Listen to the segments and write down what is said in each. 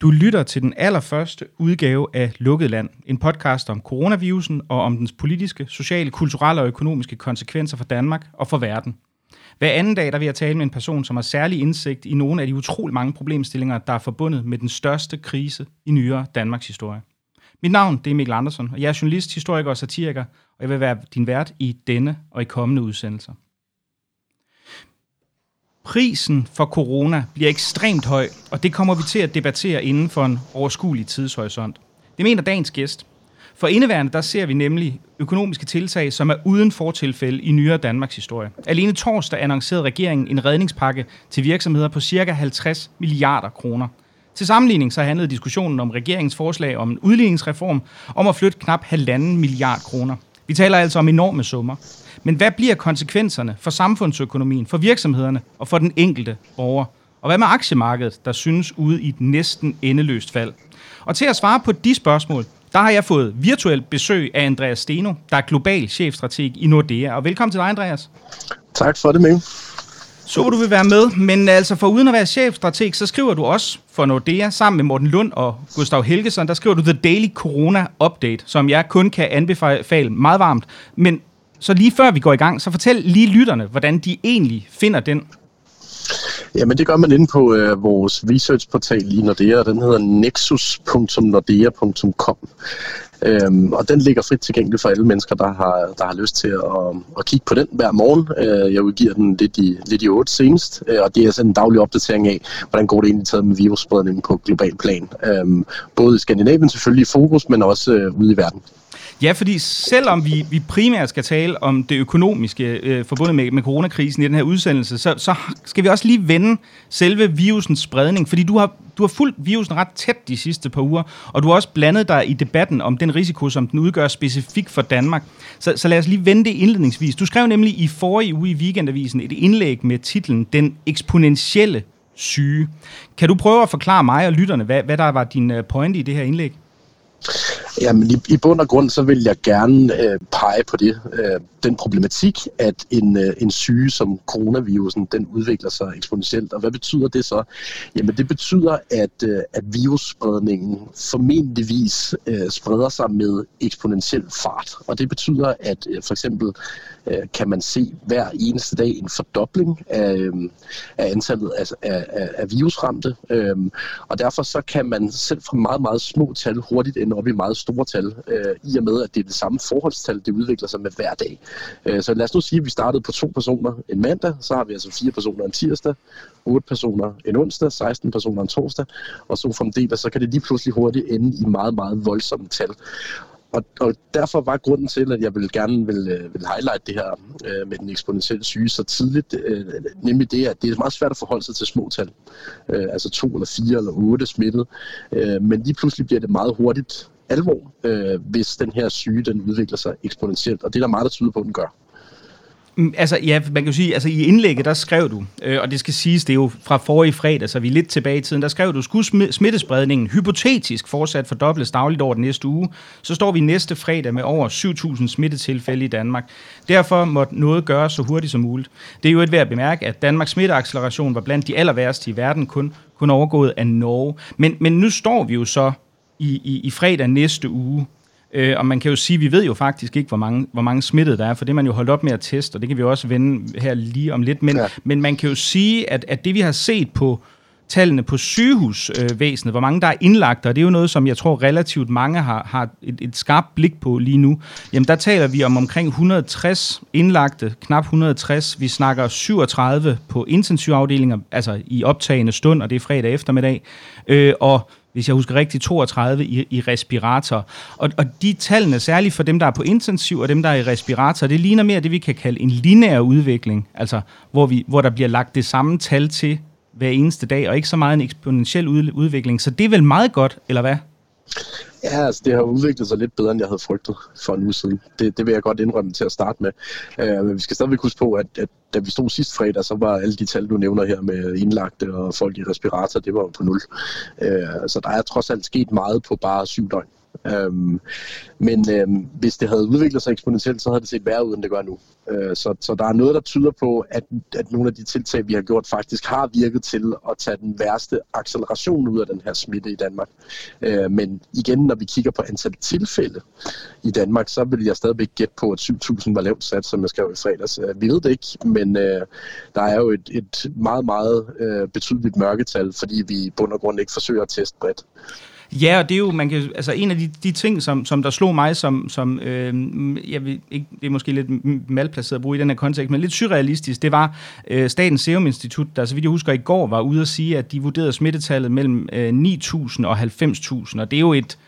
Du lytter til den allerførste udgave af Lukket Land, en podcast om coronavirusen og om dens politiske, sociale, kulturelle og økonomiske konsekvenser for Danmark og for verden. Hver anden dag der vil jeg tale med en person, som har særlig indsigt i nogle af de utrolig mange problemstillinger, der er forbundet med den største krise i nyere Danmarks historie. Mit navn det er Mikkel Andersen, og jeg er journalist, historiker og satiriker, og jeg vil være din vært i denne og i kommende udsendelser. Prisen for corona bliver ekstremt høj, og det kommer vi til at debattere inden for en overskuelig tidshorisont. Det mener dagens gæst. For indeværende der ser vi nemlig økonomiske tiltag, som er uden fortilfælde i nyere Danmarks historie. Alene torsdag annoncerede regeringen en redningspakke til virksomheder på ca. 50 milliarder kroner. Til sammenligning så handlede diskussionen om regeringens forslag om en udligningsreform om at flytte knap halvanden milliard kroner. Vi taler altså om enorme summer. Men hvad bliver konsekvenserne for samfundsøkonomien, for virksomhederne og for den enkelte borger? Og hvad med aktiemarkedet, der synes ude i et næsten endeløst fald? Og til at svare på de spørgsmål, der har jeg fået virtuelt besøg af Andreas Steno, der er global chefstrateg i Nordea. Og velkommen til dig, Andreas. Tak for det, Mikkel. Så du vil være med, men altså for uden at være chefstrateg, så skriver du også for Nordea sammen med Morten Lund og Gustav Helgesson, der skriver du The Daily Corona Update, som jeg kun kan anbefale meget varmt. Men så lige før vi går i gang, så fortæl lige lytterne, hvordan de egentlig finder den. Jamen det gør man inde på øh, vores researchportal i Nordea, den hedder nexus.nordea.com. Øhm, og den ligger frit tilgængelig for alle mennesker, der har, der har lyst til at, at kigge på den hver morgen. Øh, jeg udgiver den lidt i, lidt i 8 senest, øh, og det er sådan en daglig opdatering af, hvordan går det egentlig taget med virusspredningen på global plan. Øhm, både i Skandinavien selvfølgelig i fokus, men også øh, ude i verden. Ja, fordi selvom vi, vi primært skal tale om det økonomiske øh, forbundet med, med coronakrisen i den her udsendelse, så, så skal vi også lige vende selve virusens spredning, fordi du har, du har fulgt virusen ret tæt de sidste par uger, og du har også blandet dig i debatten om den risiko, som den udgør specifikt for Danmark. Så, så lad os lige vende det indledningsvis. Du skrev nemlig i forrige uge i Weekendavisen et indlæg med titlen Den eksponentielle syge. Kan du prøve at forklare mig og lytterne, hvad, hvad der var din øh, pointe i det her indlæg? Jamen, i, i bund og grund, så vil jeg gerne øh, pege på det, øh, den problematik, at en, øh, en syge som coronavirusen, den udvikler sig eksponentielt. Og hvad betyder det så? Jamen, det betyder, at, øh, at virusspredningen formentligvis øh, spreder sig med eksponentiel fart. Og det betyder, at øh, for eksempel øh, kan man se hver eneste dag en fordobling af, øh, af antallet af, af, af virusramte. Øh, og derfor så kan man selv fra meget, meget små tal hurtigt ende op i meget store tal, øh, i og med, at det er det samme forholdstal, det udvikler sig med hver dag. Øh, så lad os nu sige, at vi startede på to personer en mandag, så har vi altså fire personer en tirsdag, otte personer en onsdag, 16 personer en torsdag, og så fremdeles, så kan det lige pludselig hurtigt ende i meget, meget voldsomme tal. Og, og derfor var grunden til, at jeg vil gerne vil, øh, vil highlight det her øh, med den eksponentielle syge så tidligt, øh, nemlig det, at det er meget svært at forholde sig til små tal. Øh, altså to eller fire eller otte smittet. Øh, men lige pludselig bliver det meget hurtigt alvor, øh, hvis den her syge den udvikler sig eksponentielt. Og det er der meget, der tyder på, at den gør. Mm, altså, ja, man kan jo sige, altså i indlægget, der skrev du, øh, og det skal siges, det er jo fra forrige fredag, så vi er lidt tilbage i tiden, der skrev du, skulle smittespredningen hypotetisk fortsat fordobles dagligt over den næste uge, så står vi næste fredag med over 7.000 smittetilfælde i Danmark. Derfor måtte noget gøres så hurtigt som muligt. Det er jo et værd at bemærke, at Danmarks smitteacceleration var blandt de aller værste i verden, kun, kun overgået af Norge. Men, men nu står vi jo så i, i, i fredag næste uge. Øh, og man kan jo sige, at vi ved jo faktisk ikke, hvor mange, hvor mange smittede der er, for det er man jo holdt op med at teste, og det kan vi også vende her lige om lidt. Men, ja. men man kan jo sige, at, at det vi har set på tallene på sygehusvæsenet, hvor mange der er indlagt, og det er jo noget, som jeg tror relativt mange har, har et, et skarpt blik på lige nu, jamen der taler vi om omkring 160 indlagte, knap 160. Vi snakker 37 på intensivafdelinger, altså i optagende stund, og det er fredag eftermiddag, øh, og hvis jeg husker rigtigt, 32 i, i respirator. Og, og de tallene, særligt for dem, der er på intensiv og dem, der er i respirator, det ligner mere det, vi kan kalde en lineær udvikling, altså hvor, vi, hvor der bliver lagt det samme tal til hver eneste dag, og ikke så meget en eksponentiel udvikling. Så det er vel meget godt, eller hvad? Ja, altså det har udviklet sig lidt bedre, end jeg havde frygtet for en uge siden. Det, det vil jeg godt indrømme til at starte med. Uh, men vi skal stadigvæk huske på, at, at da vi stod sidst fredag, så var alle de tal, du nævner her med indlagte og folk i respirator, det var jo på nul. Uh, så der er trods alt sket meget på bare syv døgn. Øhm, men øhm, hvis det havde udviklet sig eksponentielt, så havde det set værre ud, end det gør nu. Øh, så, så der er noget, der tyder på, at, at nogle af de tiltag, vi har gjort, faktisk har virket til at tage den værste acceleration ud af den her smitte i Danmark. Øh, men igen, når vi kigger på antal tilfælde i Danmark, så vil jeg stadigvæk gætte på, at 7.000 var lavt sat, som jeg skrev i fredags. Øh, vi ved det ikke, men øh, der er jo et, et meget, meget øh, betydeligt mørketal, fordi vi i bund og grund ikke forsøger at teste bredt. Ja, og det er jo, man kan, altså en af de, de ting, som, som der slog mig, som, som øh, jeg vil ikke, det er måske lidt malplaceret at bruge i den her kontekst, men lidt surrealistisk, det var øh, Statens Serum Institut, der så vidt jeg husker i går var ude at sige, at de vurderede smittetallet mellem øh, 9.000 og 90.000, og det er jo et,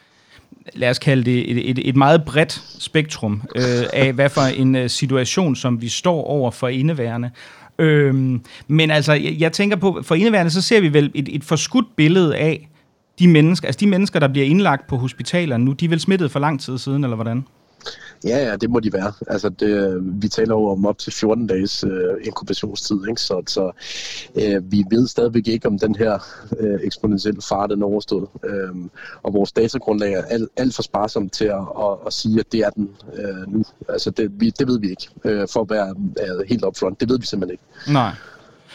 lad os kalde det et, et, et meget bredt spektrum øh, af, hvad for en øh, situation, som vi står over for indeværende. Øhm, men altså, jeg, jeg tænker på, for indeværende, så ser vi vel et, et forskudt billede af, de mennesker, altså de mennesker, der bliver indlagt på hospitalerne nu, de er vel smittet for lang tid siden, eller hvordan? Ja, ja, det må de være. Altså, det, vi taler jo om op til 14 dages øh, inkubationstid, ikke? så, så øh, vi ved stadigvæk ikke, om den her øh, eksponentielle fart er overstået. Øh, og vores datagrundlag er alt, alt for sparsomt til at, at, at sige, at det er den øh, nu. Altså, det, vi, det ved vi ikke, øh, for at være øh, helt upfront. Det ved vi simpelthen ikke. Nej.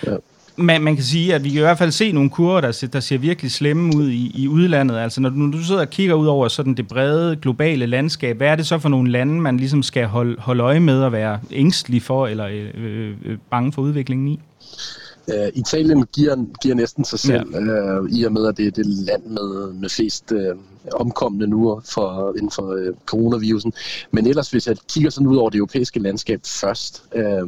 Ja man, man kan sige, at vi kan i hvert fald se nogle kurver, der, der ser virkelig slemme ud i, i udlandet. Altså når du, når du sidder og kigger ud over sådan det brede globale landskab, hvad er det så for nogle lande, man ligesom skal holde, holde øje med og være ængstelig for eller øh, øh, øh bange for udviklingen i? Uh, Italien giver, giver næsten sig selv, ja. uh, i og med, at det er det land med, med flest uh, omkomne nu for, inden for øh, coronavirusen. Men ellers, hvis jeg kigger sådan ud over det europæiske landskab først, øh,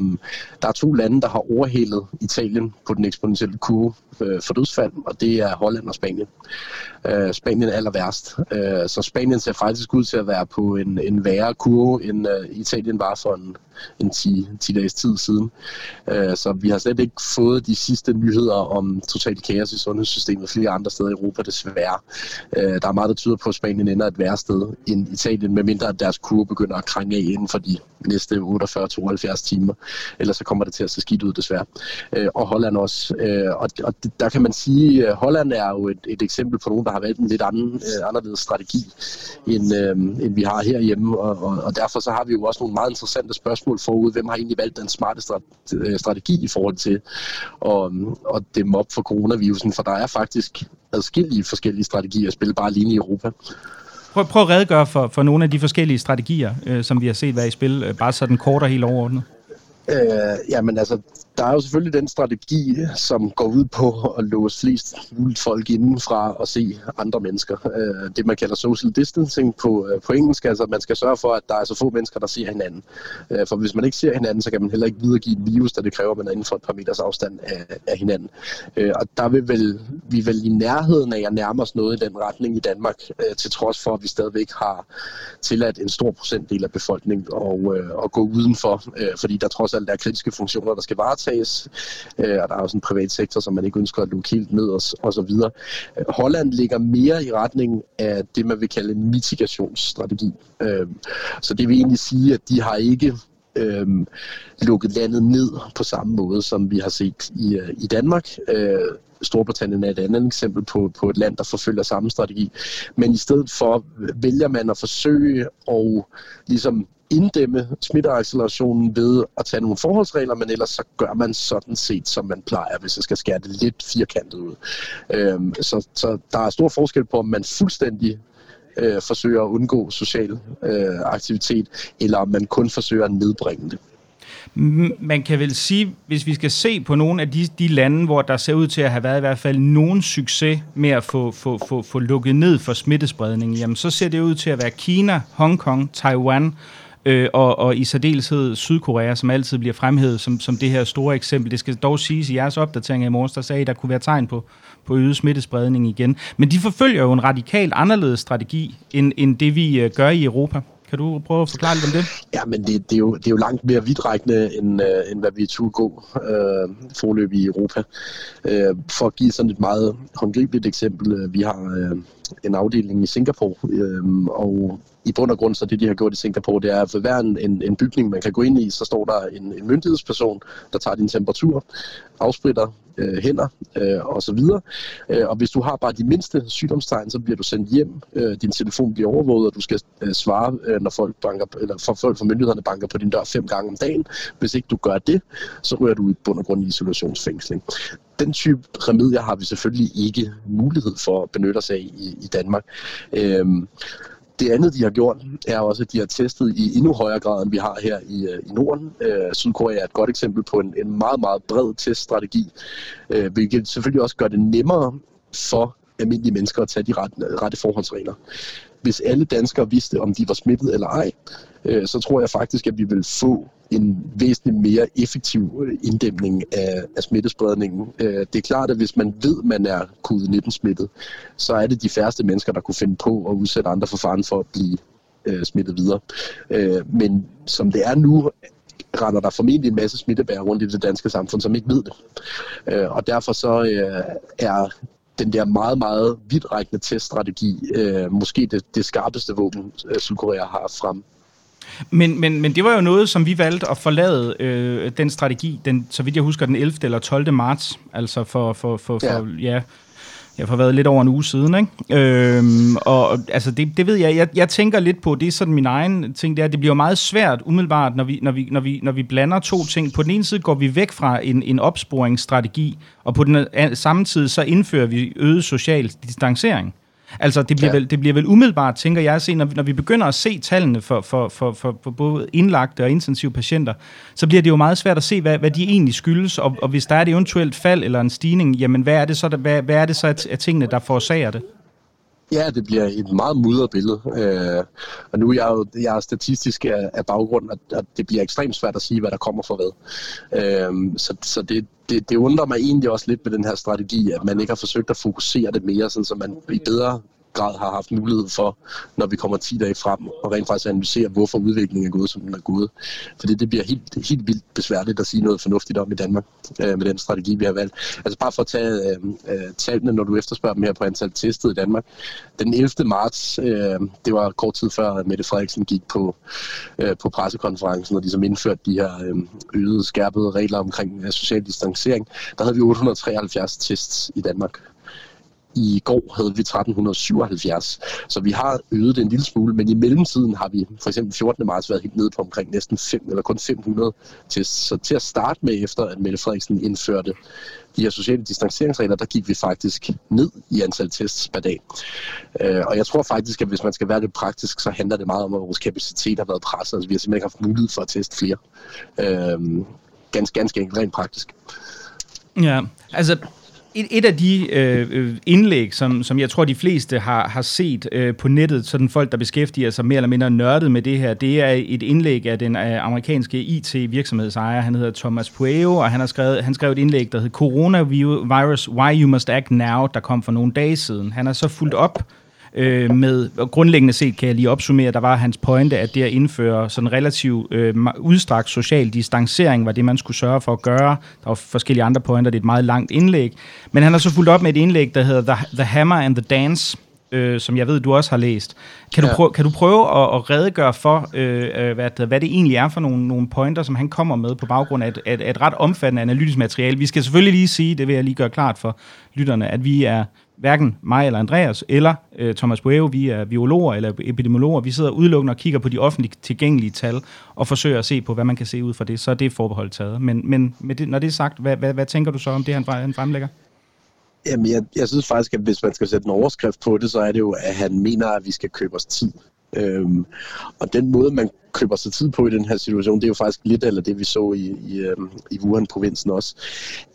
der er to lande, der har overhældet Italien på den eksponentielle kurve øh, for dødsfald, og det er Holland og Spanien. Øh, Spanien er aller værst. Øh, så Spanien ser faktisk ud til at være på en, en værre kurve, end øh, Italien var for en, en 10, 10 dages tid siden. Øh, så vi har slet ikke fået de sidste nyheder om total kaos i sundhedssystemet flere andre steder i Europa, desværre. Øh, der er meget, der tyder på, at Spanien ender et værre sted end Italien, medmindre at deres kurve begynder at krænge af inden for de næste 48-72 timer. Ellers så kommer det til at se skidt ud, desværre. Øh, og Holland også. Øh, og, og der kan man sige, at Holland er jo et, et eksempel på nogen, der har valgt en lidt anden, øh, anderledes strategi, end, øh, end vi har herhjemme. Og, og, og derfor så har vi jo også nogle meget interessante spørgsmål forud. Hvem har egentlig valgt den smarte strategi i forhold til og, og dem op for coronavirusen, for der er faktisk adskillige forskellige strategier at spille bare lige i Europa. Prøv, prøv at redegøre for, for nogle af de forskellige strategier, øh, som vi har set være i spil, øh, bare sådan kort og helt overordnet. Øh, jamen altså, der er jo selvfølgelig den strategi, som går ud på at låse flest muligt folk indenfra og se andre mennesker. Øh, det man kalder social distancing på, øh, på engelsk, altså man skal sørge for, at der er så få mennesker, der ser hinanden. Øh, for hvis man ikke ser hinanden, så kan man heller ikke videregive et virus, da det kræver, at man er inden for et par meters afstand af, af hinanden. Øh, og der vil vel, vi vel i nærheden af at nærme os noget i den retning i Danmark, øh, til trods for, at vi stadigvæk har tilladt en stor procentdel af befolkningen at, øh, at gå udenfor, øh, fordi der trods alt er kritiske funktioner, der skal varetages, øh, og der er også en privat sektor, som man ikke ønsker at lukke helt ned og, og så videre. Øh, Holland ligger mere i retning af det, man vil kalde en mitigationsstrategi. Øh, så det vil egentlig sige, at de har ikke øh, lukket landet ned på samme måde, som vi har set i, øh, i Danmark. Øh, Storbritannien er et andet eksempel på, på et land, der forfølger samme strategi. Men i stedet for vælger man at forsøge at ligesom inddæmme smitteaccelerationen ved at tage nogle forholdsregler, men ellers så gør man sådan set, som man plejer, hvis jeg skal skære det lidt firkantet ud. Øhm, så, så der er stor forskel på, om man fuldstændig øh, forsøger at undgå social øh, aktivitet, eller om man kun forsøger at nedbringe det. Man kan vel sige, hvis vi skal se på nogle af de, de lande, hvor der ser ud til at have været i hvert fald nogen succes med at få, få, få, få lukket ned for smittespredningen, jamen så ser det ud til at være Kina, Hongkong, Taiwan øh, og, og i særdeleshed Sydkorea, som altid bliver fremhævet som, som det her store eksempel. Det skal dog siges i jeres opdatering i morges, der sagde, at der kunne være tegn på, på øget smittespredning igen. Men de forfølger jo en radikalt anderledes strategi, end, end det vi øh, gør i Europa. Kan du prøve at forklare lidt om det? Ja, men det, det, er, jo, det er jo langt mere vidtrækkende, end, øh, end hvad vi turde gå øh, forløb i Europa. Øh, for at give sådan et meget håndgribeligt eksempel, øh, vi har øh, en afdeling i Singapore, øh, og i bund og grund så det, de har gjort i Singapore, det er, at for hver en, en bygning, man kan gå ind i, så står der en, en myndighedsperson, der tager din temperatur, afspritter øh, hænder øh, og så videre. Øh, og hvis du har bare de mindste sygdomstegn, så bliver du sendt hjem, øh, din telefon bliver overvåget, og du skal øh, svare, øh, når folk banker, eller for folk fra myndighederne banker på din dør fem gange om dagen. Hvis ikke du gør det, så ryger du i bund og grund i isolationsfængsling. Den type remedier har vi selvfølgelig ikke mulighed for at benytte os af i, i Danmark. Øh, det andet, de har gjort, er også, at de har testet i endnu højere grad, end vi har her i, øh, i Norden. Øh, Sydkorea er et godt eksempel på en, en meget, meget bred teststrategi, øh, hvilket selvfølgelig også gør det nemmere for almindelige mennesker at tage de rette, rette forholdsregler. Hvis alle danskere vidste, om de var smittet eller ej, øh, så tror jeg faktisk, at vi vil få en væsentlig mere effektiv øh, inddæmning af, af smittespredningen. Øh, det er klart, at hvis man ved, at man er covid-19-smittet, så er det de færreste mennesker, der kunne finde på at udsætte andre for faren for at blive øh, smittet videre. Øh, men som det er nu, render der formentlig en masse smittebærer rundt i det danske samfund, som ikke ved det. Øh, og derfor så øh, er den der meget, meget vidtrækkende teststrategi øh, måske det, det skarpeste våben, øh, Sydkorea har frem. Men, men, men det var jo noget, som vi valgte at forlade øh, den strategi, den, så vidt jeg husker, den 11. eller 12. marts, altså for, for, for, for ja. ja jeg har været lidt over en uge siden, ikke? Øhm, og altså, det, det ved jeg, jeg, jeg tænker lidt på, det er sådan min egen ting, det er, det bliver meget svært umiddelbart, når vi, når, vi, når, vi, når vi blander to ting. På den ene side går vi væk fra en, en opsporingsstrategi, og på den samme tid så indfører vi øget social distancering. Altså, det bliver, ja. vel, det bliver vel umiddelbart, tænker jeg, at se, når, vi, når vi begynder at se tallene for, for, for, for, for både indlagte og intensive patienter, så bliver det jo meget svært at se, hvad, hvad de egentlig skyldes, og, og hvis der er et eventuelt fald eller en stigning, jamen hvad er det så, der, hvad, hvad er det så af tingene, der forårsager det? Ja, det bliver et meget mudret billede. Øh, og nu er jeg jo jeg er statistisk af, af baggrund, at, at det bliver ekstremt svært at sige, hvad der kommer for hvad. Øh, så så det, det, det undrer mig egentlig også lidt med den her strategi, at man ikke har forsøgt at fokusere det mere, sådan så man i bedre grad har haft mulighed for, når vi kommer 10 dage frem, og rent faktisk analysere, hvorfor udviklingen er gået, som den er gået. Fordi det bliver helt, helt vildt besværligt at sige noget fornuftigt om i Danmark, øh, med den strategi, vi har valgt. Altså bare for at tage øh, øh tallene, når du efterspørger dem her på antal testet i Danmark. Den 11. marts, øh, det var kort tid før, at Mette Frederiksen gik på, øh, på pressekonferencen, og ligesom indførte de her øh, øgede, skærpede regler omkring øh, social distancering. Der havde vi 873 tests i Danmark i går havde vi 1377, så vi har øget det en lille smule, men i mellemtiden har vi for eksempel 14. marts været helt nede på omkring næsten 5 eller kun 500 tests. Så til at starte med, efter at Mette Frederiksen indførte de her sociale distanceringsregler, der gik vi faktisk ned i antal tests per dag. Øh, og jeg tror faktisk, at hvis man skal være lidt praktisk, så handler det meget om, at vores kapacitet har været presset. Altså, vi har simpelthen ikke haft mulighed for at teste flere. Øh, ganske, ganske enkelt rent praktisk. Ja, altså et, et af de øh, indlæg, som, som jeg tror, de fleste har, har set øh, på nettet, sådan folk, der beskæftiger sig mere eller mindre nørdet med det her, det er et indlæg af den øh, amerikanske IT-virksomhedsejer. Han hedder Thomas Pueo, og han har skrevet, han skrev et indlæg, der hedder Coronavirus, Why You Must Act Now, der kom for nogle dage siden. Han har så fulgt op øh, med, og grundlæggende set kan jeg lige opsummere, der var hans pointe, at det at indføre sådan relativt øh, udstrakt social distancering var det, man skulle sørge for at gøre. Der var forskellige andre pointer, det er et meget langt indlæg. Men han har så fulgt op med et indlæg, der hedder The, The Hammer and the Dance, øh, som jeg ved, du også har læst. Kan, ja. du, prøve, kan du prøve at, at redegøre for, øh, øh hvad, hvad det egentlig er for nogle, nogle pointer, som han kommer med på baggrund af et, et, et ret omfattende analytisk materiale? Vi skal selvfølgelig lige sige, det vil jeg lige gøre klart for lytterne, at vi er hverken mig eller Andreas eller øh, Thomas Bueo, vi er biologer eller epidemiologer, vi sidder udelukkende og kigger på de offentligt tilgængelige tal og forsøger at se på, hvad man kan se ud fra det, så er det forbeholdt taget. Men, men med det, når det er sagt, hvad, hvad, hvad tænker du så om det, han, han fremlægger? Jamen, jeg, jeg synes faktisk, at hvis man skal sætte en overskrift på det, så er det jo, at han mener, at vi skal købe os tid. Øhm, og den måde, man køber sig tid på i den her situation, det er jo faktisk lidt eller det, vi så i, i, øhm, i Wuhan-provinsen også,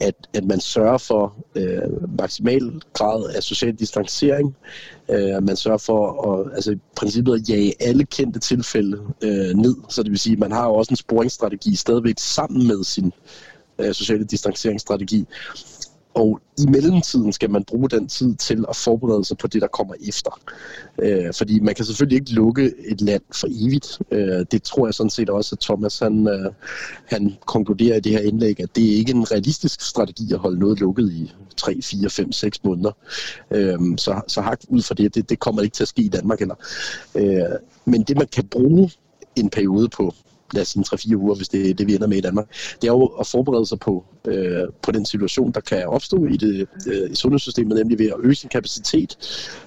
at, at man sørger for øh, maksimal grad af social distancering, øh, man sørger for at, altså, i princippet at jage alle kendte tilfælde øh, ned, så det vil sige, at man har jo også en sporingsstrategi stadigvæk sammen med sin øh, sociale distanceringsstrategi. Og i mellemtiden skal man bruge den tid til at forberede sig på det, der kommer efter. Øh, fordi man kan selvfølgelig ikke lukke et land for evigt. Øh, det tror jeg sådan set også, at Thomas han, øh, han konkluderer i det her indlæg, at det er ikke en realistisk strategi at holde noget lukket i 3, 4, 5, 6 måneder. Øh, så, så hak ud for det, det, det kommer ikke til at ske i Danmark heller. Øh, men det man kan bruge en periode på, lad os sige 3-4 uger, hvis det er det, vi ender med i Danmark, det er jo at forberede sig på, øh, på den situation, der kan opstå i, det, øh, i sundhedssystemet, nemlig ved at øge sin kapacitet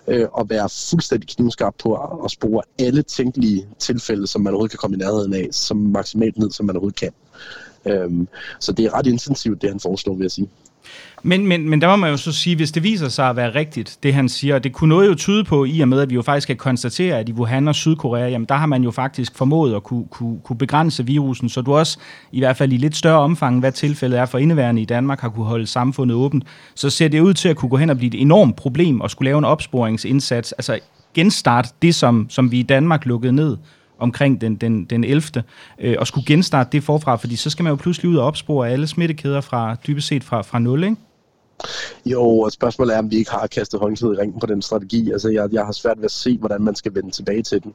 øh, og være fuldstændig knivskarp på at, at spore alle tænkelige tilfælde, som man overhovedet kan komme i nærheden af, så maksimalt ned, som man overhovedet kan. Øhm, så det er ret intensivt, det han foreslår, vil jeg sige. Men, men, men der må man jo så sige, hvis det viser sig at være rigtigt, det han siger, det kunne noget jo tyde på, i og med, at vi jo faktisk kan konstatere, at i Wuhan og Sydkorea, jamen der har man jo faktisk formået at kunne, kunne, kunne begrænse virusen, så du også, i hvert fald i lidt større omfang, hvad tilfældet er for indeværende i Danmark, har kunne holde samfundet åbent, så ser det ud til at kunne gå hen og blive et enormt problem og skulle lave en opsporingsindsats, altså genstarte det, som, som vi i Danmark lukkede ned omkring den, den, den 11. Øh, og skulle genstarte det forfra, fordi så skal man jo pludselig ud og opspore alle smittekæder fra dybest set fra, fra 0, ikke? Jo, og spørgsmålet er, om vi ikke har kastet håndklædet i ringen på den strategi. Altså, jeg, jeg har svært ved at se, hvordan man skal vende tilbage til den.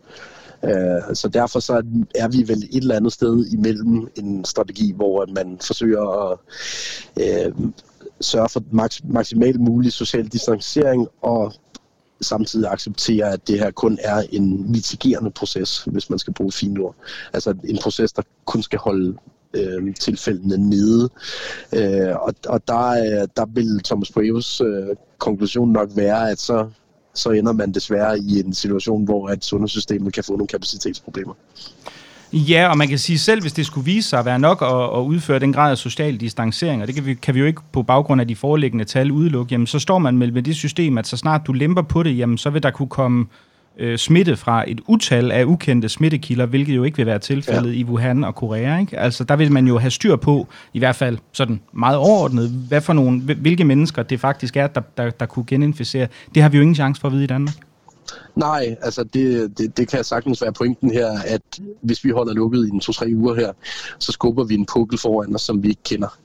Uh, så derfor så er vi vel et eller andet sted imellem en strategi, hvor man forsøger at uh, sørge for maks- maksimalt mulig social distancering og samtidig acceptere, at det her kun er en mitigerende proces, hvis man skal bruge fine ord. Altså en proces, der kun skal holde øh, tilfældene nede. Øh, og og der, øh, der vil Thomas Breves øh, konklusion nok være, at så, så ender man desværre i en situation, hvor at sundhedssystemet kan få nogle kapacitetsproblemer. Ja, og man kan sige selv, hvis det skulle vise sig at være nok at, at udføre den grad af social distancering, og det kan vi, kan vi jo ikke på baggrund af de foreliggende tal udelukke, jamen så står man med, med det system, at så snart du lemper på det, jamen så vil der kunne komme øh, smitte fra et utal af ukendte smittekilder, hvilket jo ikke vil være tilfældet ja. i Wuhan og Korea. Ikke? Altså der vil man jo have styr på, i hvert fald sådan meget overordnet, hvad for nogle, hvilke mennesker det faktisk er, der, der, der kunne geninficere. Det har vi jo ingen chance for at vide i Danmark. Nej, altså det, det, det kan sagtens være pointen her, at hvis vi holder lukket i en to-tre uger her, så skubber vi en pukkel foran os, som vi ikke kender.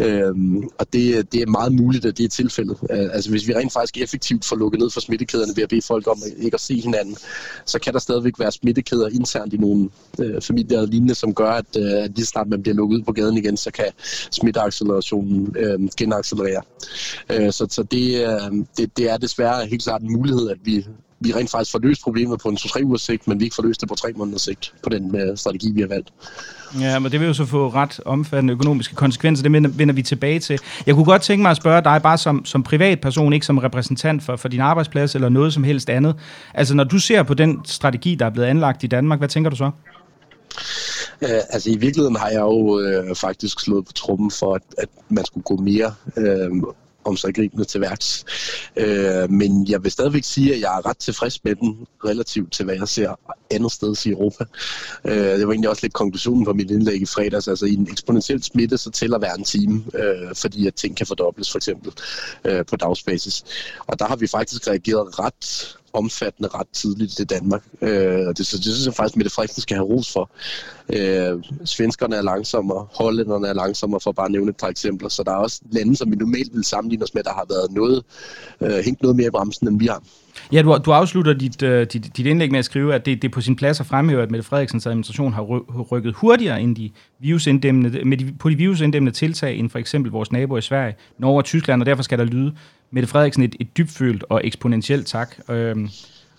Øhm, og det, det er meget muligt, at det er tilfældet. Altså hvis vi rent faktisk effektivt får lukket ned for smittekæderne ved at bede folk om ikke at se hinanden, så kan der stadigvæk være smittekæder internt i nogle øh, familier og lignende, som gør, at, øh, lige snart man bliver lukket ud på gaden igen, så kan smitteaccelerationen øh, genaccelerere. Øh, så så det, øh, det, det er desværre helt klart en mulighed, at vi vi rent faktisk får løst problemet på en 2-3 ugers sigt, men vi ikke får løst det på 3 måneders sigt på den øh, strategi, vi har valgt. Ja, men det vil jo så få ret omfattende økonomiske konsekvenser. Det vender, vender vi tilbage til. Jeg kunne godt tænke mig at spørge dig, bare som, som privatperson, ikke som repræsentant for, for din arbejdsplads eller noget som helst andet. Altså, når du ser på den strategi, der er blevet anlagt i Danmark, hvad tænker du så? Uh, altså i virkeligheden har jeg jo uh, faktisk slået på trummen for, at, at man skulle gå mere uh, om så gribende til værks. Øh, men jeg vil stadigvæk sige, at jeg er ret tilfreds med den, relativt til hvad jeg ser andet sted i Europa. Øh, det var egentlig også lidt konklusionen på mit indlæg i fredags. Altså i en eksponentiel smitte, så tæller hver en time, øh, fordi at ting kan fordobles for eksempel øh, på dagsbasis. Og der har vi faktisk reageret ret omfattende ret tidligt i Danmark. Øh, det, så det synes jeg faktisk, Mette Frederiksen skal have ros for. Øh, svenskerne er langsommere, hollænderne er langsommere, for at bare nævne et par eksempler. Så der er også lande, som vi normalt vil sammenligne os med, der har været noget, øh, hængt noget mere i bremsen, end vi har. Ja, du, du afslutter dit, uh, dit, dit indlæg med at skrive, at det, det er på sin plads at fremhæve, at Mette Frederiksens administration har rykket hurtigere end de virusinddæmmende, med de, på de virusinddæmmende tiltag end for eksempel vores naboer i Sverige, Norge og Tyskland, og derfor skal der lyde Mette Frederiksen et, et dybfølt og eksponentielt tak. Øhm,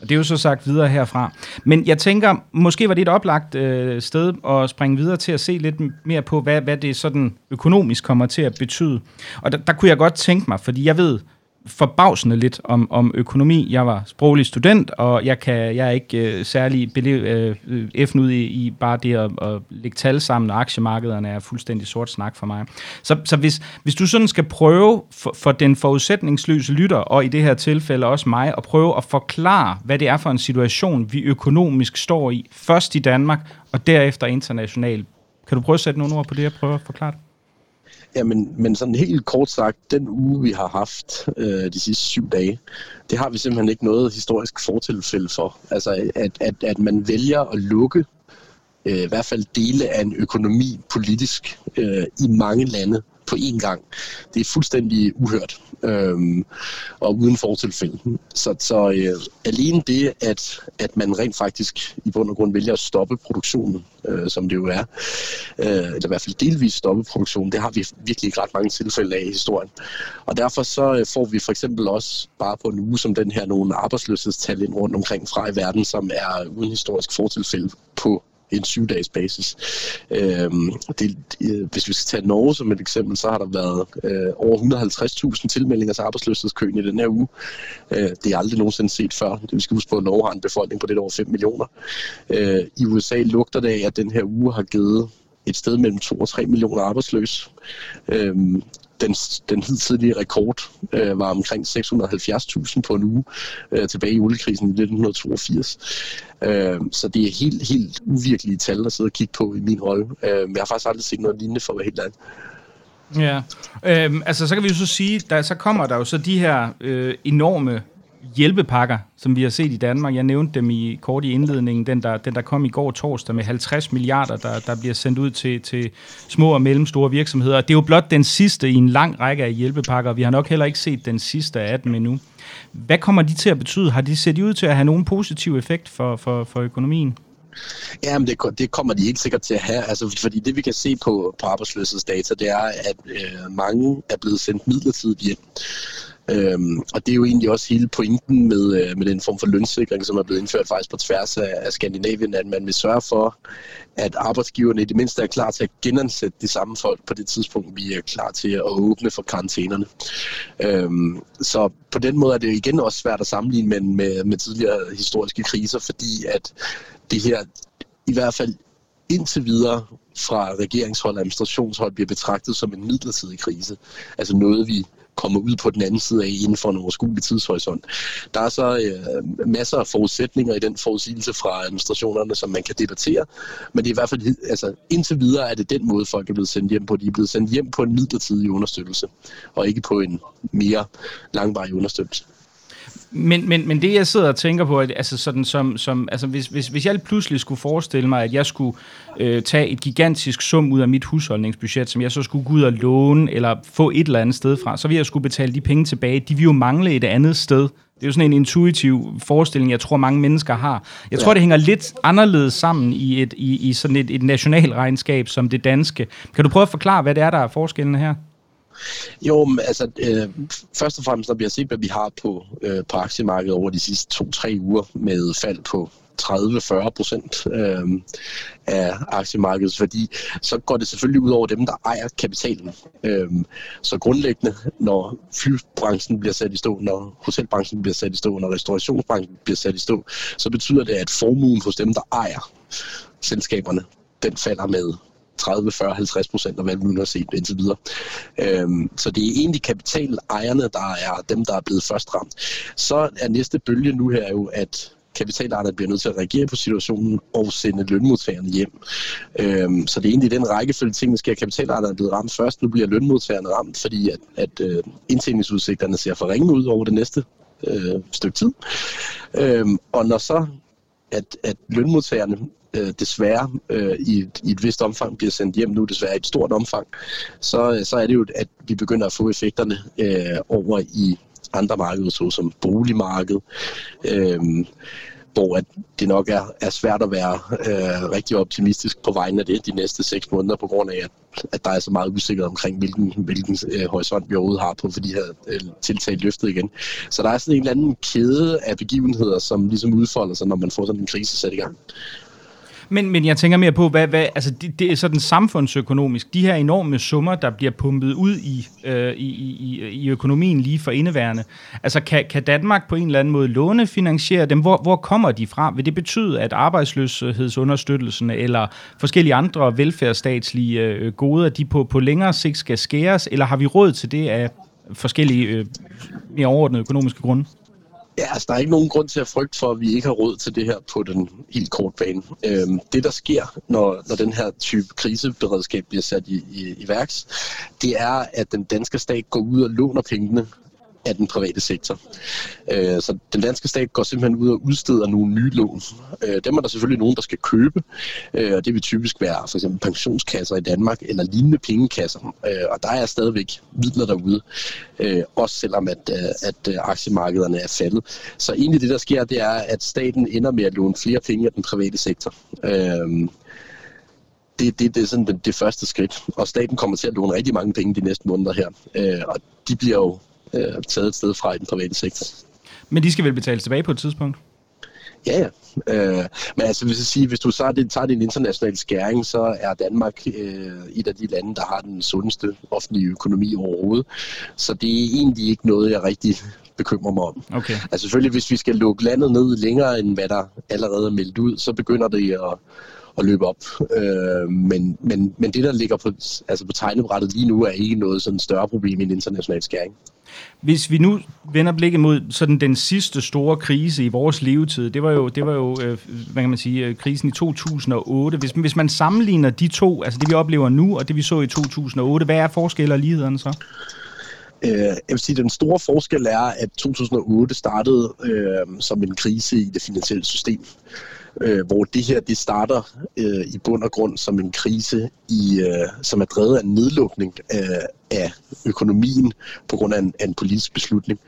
og det er jo så sagt videre herfra. Men jeg tænker, måske var det et oplagt øh, sted at springe videre til at se lidt mere på, hvad, hvad det sådan økonomisk kommer til at betyde. Og der, der kunne jeg godt tænke mig, fordi jeg ved, forbavsende lidt om, om økonomi. Jeg var sproglig student, og jeg, kan, jeg er ikke øh, særlig belev, øh, ud i, i bare det at, at lægge tal sammen, og aktiemarkederne er fuldstændig sort snak for mig. Så, så hvis, hvis du sådan skal prøve for, for den forudsætningsløse lytter, og i det her tilfælde også mig, at prøve at forklare, hvad det er for en situation, vi økonomisk står i, først i Danmark, og derefter internationalt. Kan du prøve at sætte nogle ord på det, jeg prøve at forklare det? Ja, men, men sådan helt kort sagt, den uge, vi har haft øh, de sidste syv dage, det har vi simpelthen ikke noget historisk fortilfælde for. Altså, at, at, at man vælger at lukke øh, i hvert fald dele af en økonomi politisk øh, i mange lande på én gang. Det er fuldstændig uhørt øhm, og uden fortilfælde. Så, så øh, alene det, at, at man rent faktisk i bund og grund vælger at stoppe produktionen, øh, som det jo er, øh, eller i hvert fald delvis stoppe produktionen, det har vi virkelig ikke ret mange tilfælde af i historien. Og derfor så øh, får vi for eksempel også bare på en uge som den her nogle arbejdsløshedstal ind rundt omkring fra i verden, som er uden historisk fortilfælde på en syv-dages basis. Øh, det, øh, hvis vi skal tage Norge som et eksempel, så har der været øh, over 150.000 tilmeldinger til arbejdsløshedskøen i den her uge. Øh, det er aldrig nogensinde set før. Det, vi skal huske på, at Norge har en befolkning på lidt over 5 millioner. Øh, I USA lugter det af, at den her uge har givet et sted mellem 2 og 3 millioner arbejdsløse. Øhm, den, den hidtidige rekord øh, var omkring 670.000 på en uge øh, tilbage i oliekrisen i 1982. Øh, så det er helt, helt uvirkelige tal at sidde og kigge på i min rolle. Øh, jeg har faktisk aldrig set noget lignende for at være helt andet. Ja, øhm, altså så kan vi jo så sige, der, så kommer der jo så de her øh, enorme hjælpepakker, som vi har set i Danmark. Jeg nævnte dem i kort i indledningen, den der, den der kom i går torsdag med 50 milliarder, der, der bliver sendt ud til, til små og mellemstore virksomheder. Det er jo blot den sidste i en lang række af hjælpepakker. Vi har nok heller ikke set den sidste af dem endnu. Hvad kommer de til at betyde? Har de set ud til at have nogen positiv effekt for, for, for økonomien? Ja, men det, det kommer de helt sikkert til at have, altså, fordi det vi kan se på, på arbejdsløshedsdata, det er, at øh, mange er blevet sendt midlertidigt hjem. Øhm, og det er jo egentlig også hele pointen med, øh, med den form for lønssikring, som er blevet indført faktisk på tværs af, af Skandinavien, at man vil sørge for, at arbejdsgiverne i det mindste er klar til at genansætte de samme folk på det tidspunkt, vi er klar til at åbne for karantænerne. Øhm, så på den måde er det igen også svært at sammenligne med, med, med tidligere historiske kriser, fordi at det her i hvert fald indtil videre fra regeringshold og administrationshold bliver betragtet som en midlertidig krise. Altså noget, vi kommer ud på den anden side af inden for en overskuelig tidshorisont. Der er så øh, masser af forudsætninger i den forudsigelse fra administrationerne, som man kan debattere, men det er i hvert fald, altså indtil videre er det den måde, folk er blevet sendt hjem på. De er blevet sendt hjem på en midlertidig understøttelse, og ikke på en mere langvarig understøttelse. Men, men, men det, jeg sidder og tænker på, at, altså sådan som, som, altså hvis, hvis, hvis jeg pludselig skulle forestille mig, at jeg skulle øh, tage et gigantisk sum ud af mit husholdningsbudget, som jeg så skulle gå ud og låne, eller få et eller andet sted fra, så vil jeg skulle betale de penge tilbage. De vil jo mangle et andet sted. Det er jo sådan en intuitiv forestilling, jeg tror, mange mennesker har. Jeg tror, ja. det hænger lidt anderledes sammen i, et, i, i sådan et, et nationalregnskab som det danske. Kan du prøve at forklare, hvad det er, der er forskellen her? Jo, men altså, øh, først og fremmest, når vi har set, hvad vi har på, øh, på aktiemarkedet over de sidste to-tre uger med fald på 30-40 procent øh, af aktiemarkedets værdi, så går det selvfølgelig ud over dem, der ejer kapitalen. Øh, så grundlæggende, når flybranchen bliver sat i stå, når hotelbranchen bliver sat i stå, når restaurationsbranchen bliver sat i stå, så betyder det, at formuen hos dem, der ejer selskaberne, den falder med 30, 40, 50 procent, og hvad har set indtil videre. Øhm, så det er egentlig kapitalejerne, der er dem, der er blevet først ramt. Så er næste bølge nu her jo, at kapitalejerne bliver nødt til at reagere på situationen og sende lønmodtagerne hjem. Øhm, så det er egentlig den rækkefølge ting, der sker. Kapitalejerne er blevet ramt først, nu bliver lønmodtagerne ramt, fordi at, at øh, indtjeningsudsigterne ser for ringe ud over det næste øh, stykke tid. Øhm, og når så at, at lønmodtagerne øh, desværre øh, i, i et vist omfang bliver sendt hjem nu, desværre i et stort omfang, så, øh, så er det jo, at vi begynder at få effekterne øh, over i andre markeder, såsom boligmarkedet, øh, hvor at det nok er, er svært at være øh, rigtig optimistisk på vegne af det de næste seks måneder, på grund af, at, at der er så meget usikkerhed omkring, hvilken, hvilken øh, horisont vi overhovedet har på for de her øh, tiltag løftet igen. Så der er sådan en eller anden kæde af begivenheder, som ligesom udfolder sig, når man får sådan en krise sat i gang. Men, men jeg tænker mere på, hvad, hvad altså det, det er sådan samfundsøkonomisk. De her enorme summer, der bliver pumpet ud i, øh, i, i, i økonomien lige for indeværende. Altså kan, kan Danmark på en eller anden måde lånefinansiere dem? Hvor, hvor kommer de fra? Vil det betyde, at arbejdsløshedsunderstøttelsen eller forskellige andre velfærdsstatslige øh, goder, de på, på længere sigt skal skæres? Eller har vi råd til det af forskellige øh, mere overordnede økonomiske grunde? Ja, altså der er ikke nogen grund til at frygte for, at vi ikke har råd til det her på den helt korte bane. Øhm, det, der sker, når, når den her type kriseberedskab bliver sat i, i, i værks, det er, at den danske stat går ud og låner pengene af den private sektor. Øh, så den danske stat går simpelthen ud og udsteder nogle nye lån. Øh, dem er der selvfølgelig nogen, der skal købe, øh, og det vil typisk være for eksempel pensionskasser i Danmark eller lignende pengekasser. Øh, og der er stadigvæk midler derude, øh, også selvom at, øh, at aktiemarkederne er faldet. Så egentlig det, der sker, det er, at staten ender med at låne flere penge af den private sektor det, det, det er sådan det, det første skridt. Og staten kommer til at låne rigtig mange penge de næste måneder her. Øh, og de bliver jo øh, taget et sted fra i den private sektor. Men de skal vel betales tilbage på et tidspunkt? Ja, ja. Øh, men altså, hvis, jeg sige, hvis du så det, tager din internationale skæring, så er Danmark øh, et af de lande, der har den sundeste offentlige økonomi overhovedet. Så det er egentlig ikke noget, jeg rigtig bekymrer mig om. Okay. Altså selvfølgelig, hvis vi skal lukke landet ned længere, end hvad der allerede er meldt ud, så begynder det at, at løbe op. Øh, men, men, men det, der ligger på, altså på tegnebrættet lige nu, er ikke noget sådan større problem i en international skæring. Hvis vi nu vender blikket mod sådan den sidste store krise i vores levetid, det var jo, det var jo øh, hvad kan man sige, øh, krisen i 2008. Hvis, hvis man sammenligner de to, altså det vi oplever nu og det vi så i 2008, hvad er forskellen og lighederne så? Øh, jeg vil sige, at den store forskel er, at 2008 startede øh, som en krise i det finansielle system øh, hvor det her det starter øh, i bund og grund som en krise, i, øh, som er drevet af en nedlukning af, af økonomien på grund af en, af en politisk beslutning.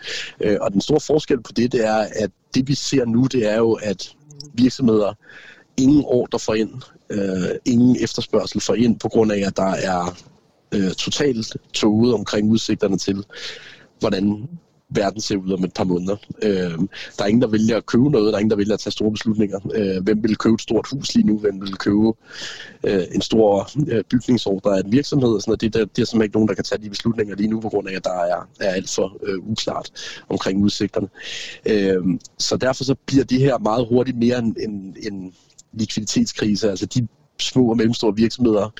Øh, og den store forskel på det, det er, at det vi ser nu, det er jo, at virksomheder ingen ordre får ind, øh, ingen efterspørgsel får ind, på grund af, at der er øh, totalt toget omkring udsigterne til, hvordan verden ser ud om et par måneder. Øh, der er ingen, der vælger at købe noget, der er ingen, der vælger at tage store beslutninger. Øh, hvem vil købe et stort hus lige nu? Hvem vil købe øh, en stor øh, bygningsordre af en virksomhed? Og sådan noget. Det, der, det er simpelthen ikke nogen, der kan tage de beslutninger lige nu, på grund af, at der er, er alt for øh, uklart omkring udsigterne. Øh, så derfor så bliver det her meget hurtigt mere en, en, en likviditetskrise. Altså de små og mellemstore virksomheder,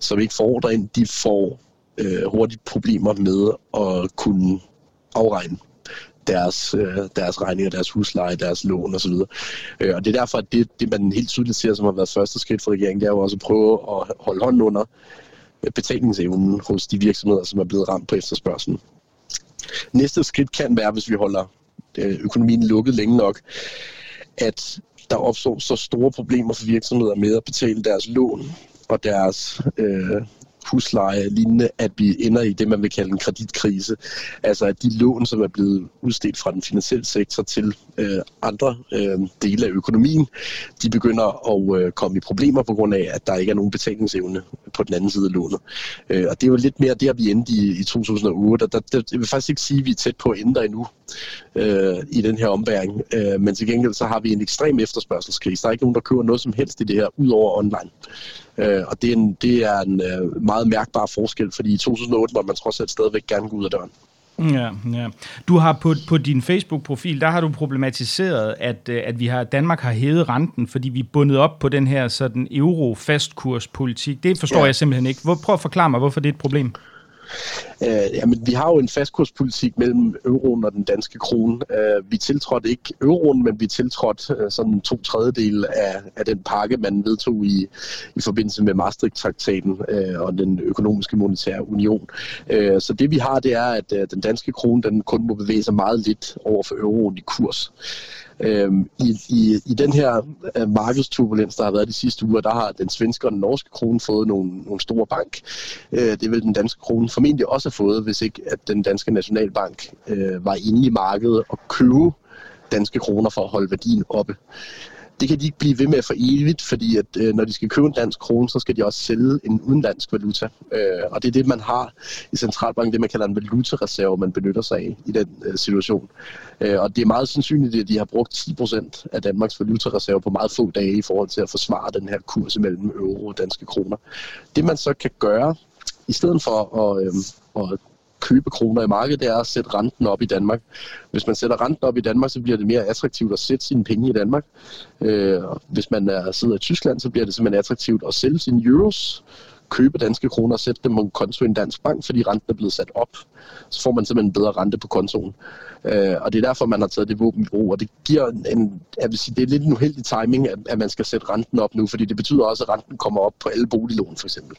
som ikke får ordre ind, de får øh, hurtigt problemer med at kunne afregne deres, øh, deres regninger, deres husleje, deres lån osv. Øh, og det er derfor, at det, det man helt tydeligt ser, som har været første skridt for regeringen, det er jo også at prøve at holde hånden under betalingsevnen hos de virksomheder, som er blevet ramt på efterspørgselen. Næste skridt kan være, hvis vi holder øh, økonomien lukket længe nok, at der opstår så store problemer for virksomheder med at betale deres lån og deres øh, husleje lignende, at vi ender i det, man vil kalde en kreditkrise. Altså at de lån, som er blevet udstedt fra den finansielle sektor til øh, andre øh, dele af økonomien, de begynder at øh, komme i problemer på grund af, at der ikke er nogen betalingsevne på den anden side af lånet. Øh, og det er jo lidt mere der, vi endte i, i 2008, og der, der, jeg vil faktisk ikke sige, at vi er tæt på at ændre endnu øh, i den her ombæring. Øh, men til gengæld så har vi en ekstrem efterspørgselskrise. Der er ikke nogen, der køber noget som helst i det her, udover online. Øh, og det er en, det er en øh, meget mærkbar forskel, fordi i 2008 var man trods alt stadigvæk gerne gå ud af døren. Ja, ja. Du har på, på din Facebook-profil, der har du problematiseret, at, øh, at vi har Danmark har hævet renten, fordi vi er bundet op på den her sådan euro-fastkurspolitik. Det forstår ja. jeg simpelthen ikke. Hvor, prøv at forklare mig, hvorfor det er et problem. Øh, jamen, vi har jo en fastkurspolitik mellem euroen og den danske krone. Øh, vi tiltrådte ikke euroen, men vi tiltrådte øh, sådan to tredjedel af, af den pakke, man vedtog i, i forbindelse med Maastricht-traktaten øh, og den økonomiske monetære union. Øh, så det vi har, det er, at øh, den danske krone den kun må bevæge sig meget lidt over for euroen i kurs. Øhm, i, i, I den her øh, markedsturbulens, der har været de sidste uger, der har den svenske og den norske krone fået nogle, nogle store bank. Øh, det vil den danske krone formentlig også have fået, hvis ikke at den danske nationalbank øh, var inde i markedet og købe danske kroner for at holde værdien oppe det kan de ikke blive ved med for evigt, fordi at øh, når de skal købe en dansk krone, så skal de også sælge en udenlandsk valuta. Øh, og det er det, man har i centralbanken, det man kalder en valutareserve, man benytter sig af i den øh, situation. Øh, og det er meget sandsynligt, at de har brugt 10% af Danmarks valutareserve på meget få dage i forhold til at forsvare den her kurs mellem euro og danske kroner. Det man så kan gøre, i stedet for at, øh, at købe kroner i markedet, det er at sætte renten op i Danmark. Hvis man sætter renten op i Danmark, så bliver det mere attraktivt at sætte sine penge i Danmark. Øh, hvis man er, sidder i Tyskland, så bliver det simpelthen attraktivt at sælge sine euros købe danske kroner og sætte dem på en konto i en dansk bank, fordi renten er blevet sat op. Så får man simpelthen en bedre rente på kontoen. Øh, og det er derfor, man har taget det våben i brug. Og det giver en, jeg vil sige, det er lidt en uheldig timing, at, at man skal sætte renten op nu, fordi det betyder også, at renten kommer op på alle boliglån, for eksempel.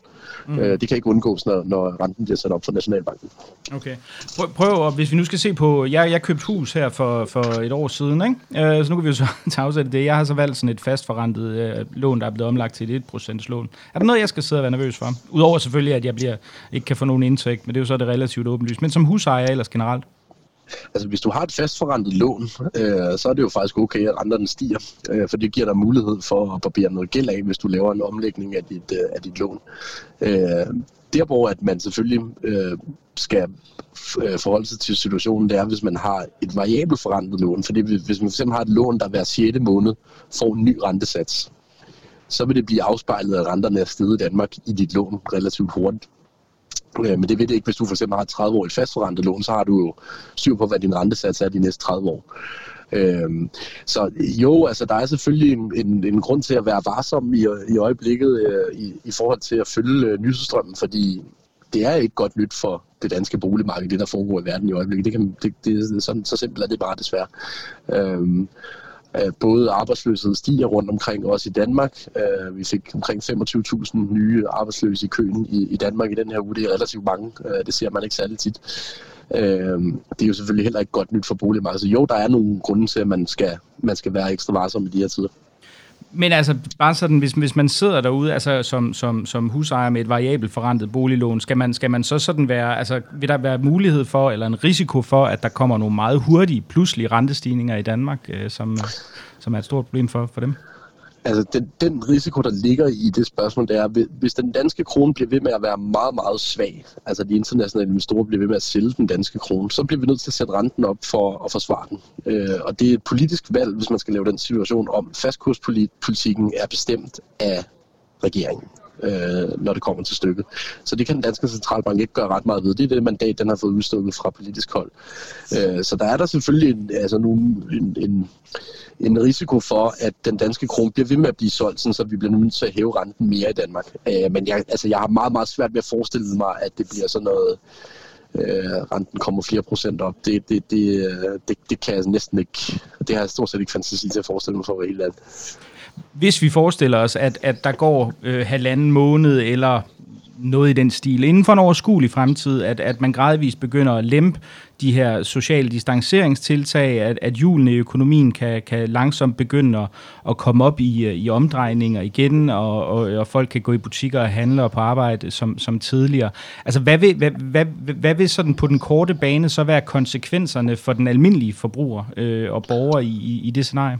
Mm. Øh, det kan ikke undgås, når, når renten bliver sat op for Nationalbanken. Okay. Prøv, prøv hvis vi nu skal se på, jeg, jeg købte hus her for, for et år siden, ikke? Øh, så nu kan vi jo så afsætte det. Jeg har så valgt sådan et fastforrentet øh, lån, der er blevet omlagt til et 1% lån. Er der noget, jeg skal sidde og være nervøs for? Udover selvfølgelig, at jeg bliver, ikke kan få nogen indtægt, men det er jo så det relativt åbenlyst. Men som husejer ellers generelt? Altså, hvis du har et fastforrentet lån, øh, så er det jo faktisk okay, at renterne stiger, øh, for det giver dig mulighed for at barbere noget gæld af, hvis du laver en omlægning af dit, øh, af dit lån. Øh, der, hvor at man selvfølgelig øh, skal øh, forholde sig til situationen, det er, hvis man har et variabelt forrentet lån. Fordi hvis man fx har et lån, der hver 6. måned får en ny rentesats, så vil det blive afspejlet, at renterne er steget i Danmark i dit lån relativt hurtigt. Øh, men det ved det ikke, hvis du for eksempel har et 30-årigt fastforrentet lån, så har du jo styr på, hvad din rentesats er de næste 30 år. Øhm, så jo, altså der er selvfølgelig en, en, en grund til at være varsom i, i øjeblikket øh, i, i forhold til at følge øh, nyhedsstrømmen, fordi det er ikke godt nyt for det danske boligmarked, det der foregår i verden i øjeblikket. Det kan, det, det, sådan, så simpelt er det bare desværre. Øhm, Øh, både arbejdsløshed stiger rundt omkring, også i Danmark. Øh, vi fik omkring 25.000 nye arbejdsløse i køen i, i Danmark i den her uge. Det er relativt mange. Øh, det ser man ikke særlig tit. Øh, det er jo selvfølgelig heller ikke godt nyt for boligmarkedet. Så jo, der er nogle grunde til, at man skal, man skal være ekstra varsom i de her tider. Men altså, bare sådan, hvis, hvis man sidder derude altså, som, som, som husejer med et variabelt forrentet boliglån, skal man, skal man så sådan være, altså, vil der være mulighed for, eller en risiko for, at der kommer nogle meget hurtige, pludselige rentestigninger i Danmark, øh, som, øh, som er et stort problem for, for dem? Altså, den, den risiko, der ligger i det spørgsmål, det er, hvis den danske krone bliver ved med at være meget, meget svag, altså de internationale investorer bliver ved med at sælge den danske krone, så bliver vi nødt til at sætte renten op for at forsvare den. Øh, og det er et politisk valg, hvis man skal lave den situation om. Fastkurspolitikken er bestemt af regeringen øh, når det kommer til stykket. Så det kan den danske centralbank ikke gøre ret meget ved. Det er det mandat, den har fået udstukket fra politisk hold. Øh, så der er der selvfølgelig en, altså nu, en, en, en risiko for, at den danske krone bliver ved med at blive solgt, så vi bliver nødt til at hæve renten mere i Danmark. Øh, men jeg, altså, jeg har meget, meget svært ved at forestille mig, at det bliver sådan noget øh, renten kommer 4 procent op. Det, det, det, øh, det, det kan jeg næsten ikke, det har jeg stort set ikke fantasi til at forestille mig for at være helt hvis vi forestiller os, at, at der går øh, halvanden måned eller noget i den stil, inden for en overskuelig fremtid, at, at man gradvist begynder at lempe de her sociale distanceringstiltag, at, at hjulene i økonomien kan, kan langsomt begynde at, at komme op i, øh, i omdrejninger igen, og, og, og folk kan gå i butikker og handle og på arbejde som, som tidligere. Altså, hvad vil, hvad, hvad, hvad vil sådan på den korte bane så være konsekvenserne for den almindelige forbruger øh, og borger i, i, i det scenarie?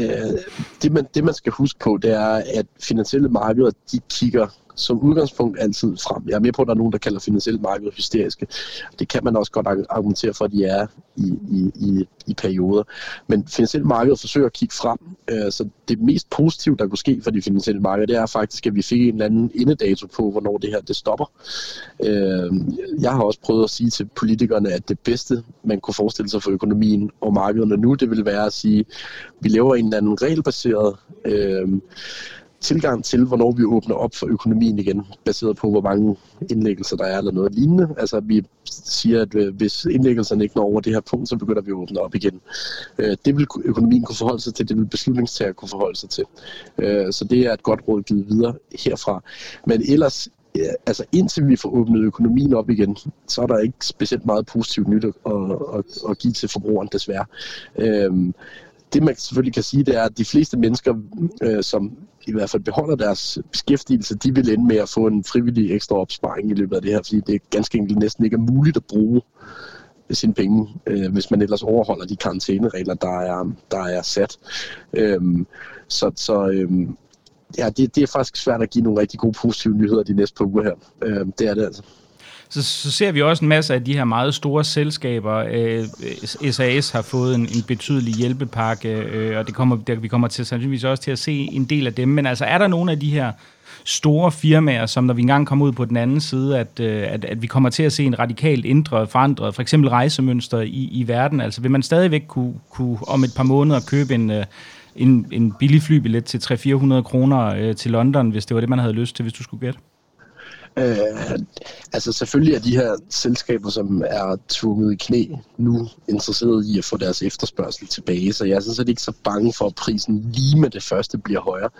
Øh, det, man, det man skal huske på, det er, at finansielle markeder, de kigger som udgangspunkt altid frem. Jeg er med på, at der er nogen, der kalder finansielle markeder hysteriske. Det kan man også godt argumentere for, at de er i, i, i, i perioder. Men finansielle markeder forsøger at kigge frem. Øh, så det mest positive, der kunne ske for de finansielle markeder, det er faktisk, at vi fik en eller anden indedato på, hvornår det her det stopper. Øh, jeg har også prøvet at sige til politikerne, at det bedste, man kunne forestille sig for økonomien og markederne nu, det ville være at sige, at vi laver en eller anden regelbaseret øh, tilgang til, hvornår vi åbner op for økonomien igen, baseret på, hvor mange indlæggelser der er, eller noget lignende. Altså, vi siger, at øh, hvis indlæggelserne ikke når over det her punkt, så begynder vi at åbne op igen. Øh, det vil økonomien kunne forholde sig til, det vil beslutningstager kunne forholde sig til. Øh, så det er et godt råd givet videre herfra. Men ellers, altså indtil vi får åbnet økonomien op igen, så er der ikke specielt meget positivt nyt at, at, at give til forbrugeren, desværre det man selvfølgelig kan sige, det er, at de fleste mennesker, øh, som i hvert fald beholder deres beskæftigelse, de vil ende med at få en frivillig ekstra opsparing i løbet af det her, fordi det er ganske enkelt næsten ikke er muligt at bruge øh, sine penge, øh, hvis man ellers overholder de karantæneregler, der er, der er sat. Øhm, så så øhm, ja, det, det er faktisk svært at give nogle rigtig gode positive nyheder de næste par uger her. Øhm, det er det altså så, så ser vi også en masse af de her meget store selskaber. Øh, SAS har fået en, en betydelig hjælpepakke, øh, og det kommer, der, vi kommer til sandsynligvis også til at se en del af dem. Men altså, er der nogle af de her store firmaer, som når vi engang kommer ud på den anden side, at, øh, at, at vi kommer til at se en radikalt ændret, forandret, for eksempel rejsemønster i, i verden? Altså vil man stadigvæk kunne, kunne om et par måneder købe en, øh, en, en billig flybillet til 300-400 kroner øh, til London, hvis det var det, man havde lyst til, hvis du skulle gætte? Øh, altså selvfølgelig er de her selskaber, som er tvunget i knæ, nu interesseret i at få deres efterspørgsel tilbage, så jeg er sådan set ikke så bange for, at prisen lige med det første bliver højere.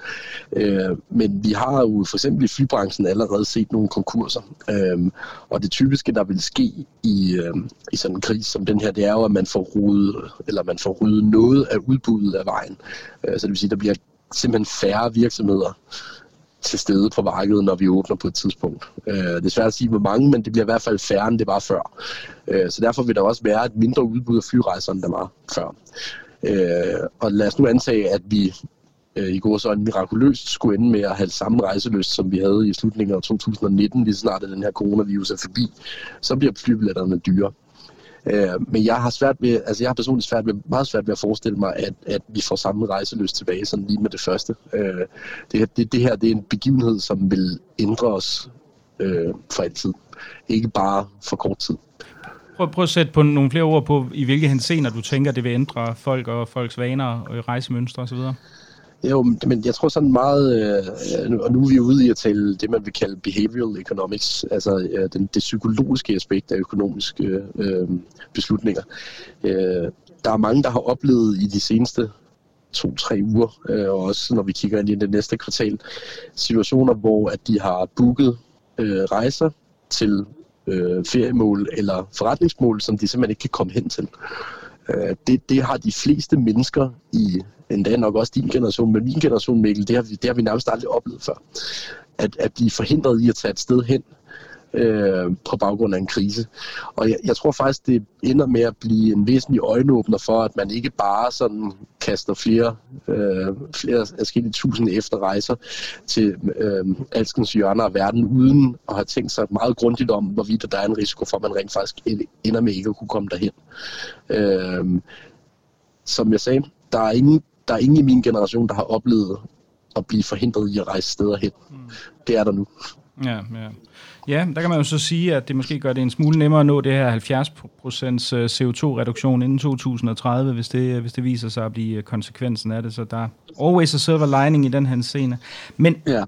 Øh, men vi har jo for eksempel i flybranchen allerede set nogle konkurser, øh, og det typiske, der vil ske i, øh, i sådan en krise som den her, det er jo, at man får ryddet, eller man får ryddet noget af udbuddet af vejen. Øh, så det vil sige, at der bliver simpelthen færre virksomheder, til stede på markedet, når vi åbner på et tidspunkt. Øh, det er svært at sige, hvor mange, men det bliver i hvert fald færre, end det var før. Øh, så derfor vil der også være et mindre udbud af flyrejser, end der var før. Øh, og lad os nu antage, at vi øh, i går så en mirakuløst skulle ende med at have samme rejseløst, som vi havde i slutningen af 2019, lige snart at den her coronavirus er forbi, så bliver flybilletterne dyre. Øh, men jeg har svært ved, altså jeg har personligt svært ved, meget svært ved at forestille mig, at, at vi får samme rejseløst tilbage, sådan lige med det første. Øh, det, det, det her det er en begivenhed, som vil ændre os øh, for altid. Ikke bare for kort tid. Prøv, prøv at sætte på nogle flere ord på, i hvilke hensener du tænker, det vil ændre folk og folks vaner og rejsemønstre osv.? Jo, men jeg tror sådan meget, øh, og nu er vi ude i at tale det, man vil kalde behavioral economics, altså øh, den, det psykologiske aspekt af økonomiske øh, beslutninger. Øh, der er mange, der har oplevet i de seneste to-tre uger, øh, og også når vi kigger ind i det næste kvartal, situationer, hvor at de har booket øh, rejser til øh, feriemål eller forretningsmål, som de simpelthen ikke kan komme hen til. Øh, det, det har de fleste mennesker i endda nok også din generation, men min generation, Mikkel, det har vi, det har vi nærmest aldrig oplevet før. At, at blive forhindret i at tage et sted hen øh, på baggrund af en krise. Og jeg, jeg tror faktisk, det ender med at blive en væsentlig øjenåbner for, at man ikke bare sådan kaster flere, øh, flere forskellige tusind efter rejser til øh, alskens hjørner af verden, uden at have tænkt sig meget grundigt om, hvorvidt der er en risiko for, at man rent faktisk ender med ikke at kunne komme derhen. Øh, som jeg sagde, der er ingen der er ingen i min generation, der har oplevet at blive forhindret i at rejse steder hen. Mm. Det er der nu. Ja, ja. Ja, der kan man jo så sige, at det måske gør det en smule nemmere at nå det her 70% øh, CO2-reduktion inden 2030, hvis det, hvis det viser sig at blive konsekvensen af det. Så der er always a silver lining i den her scene. Men ja.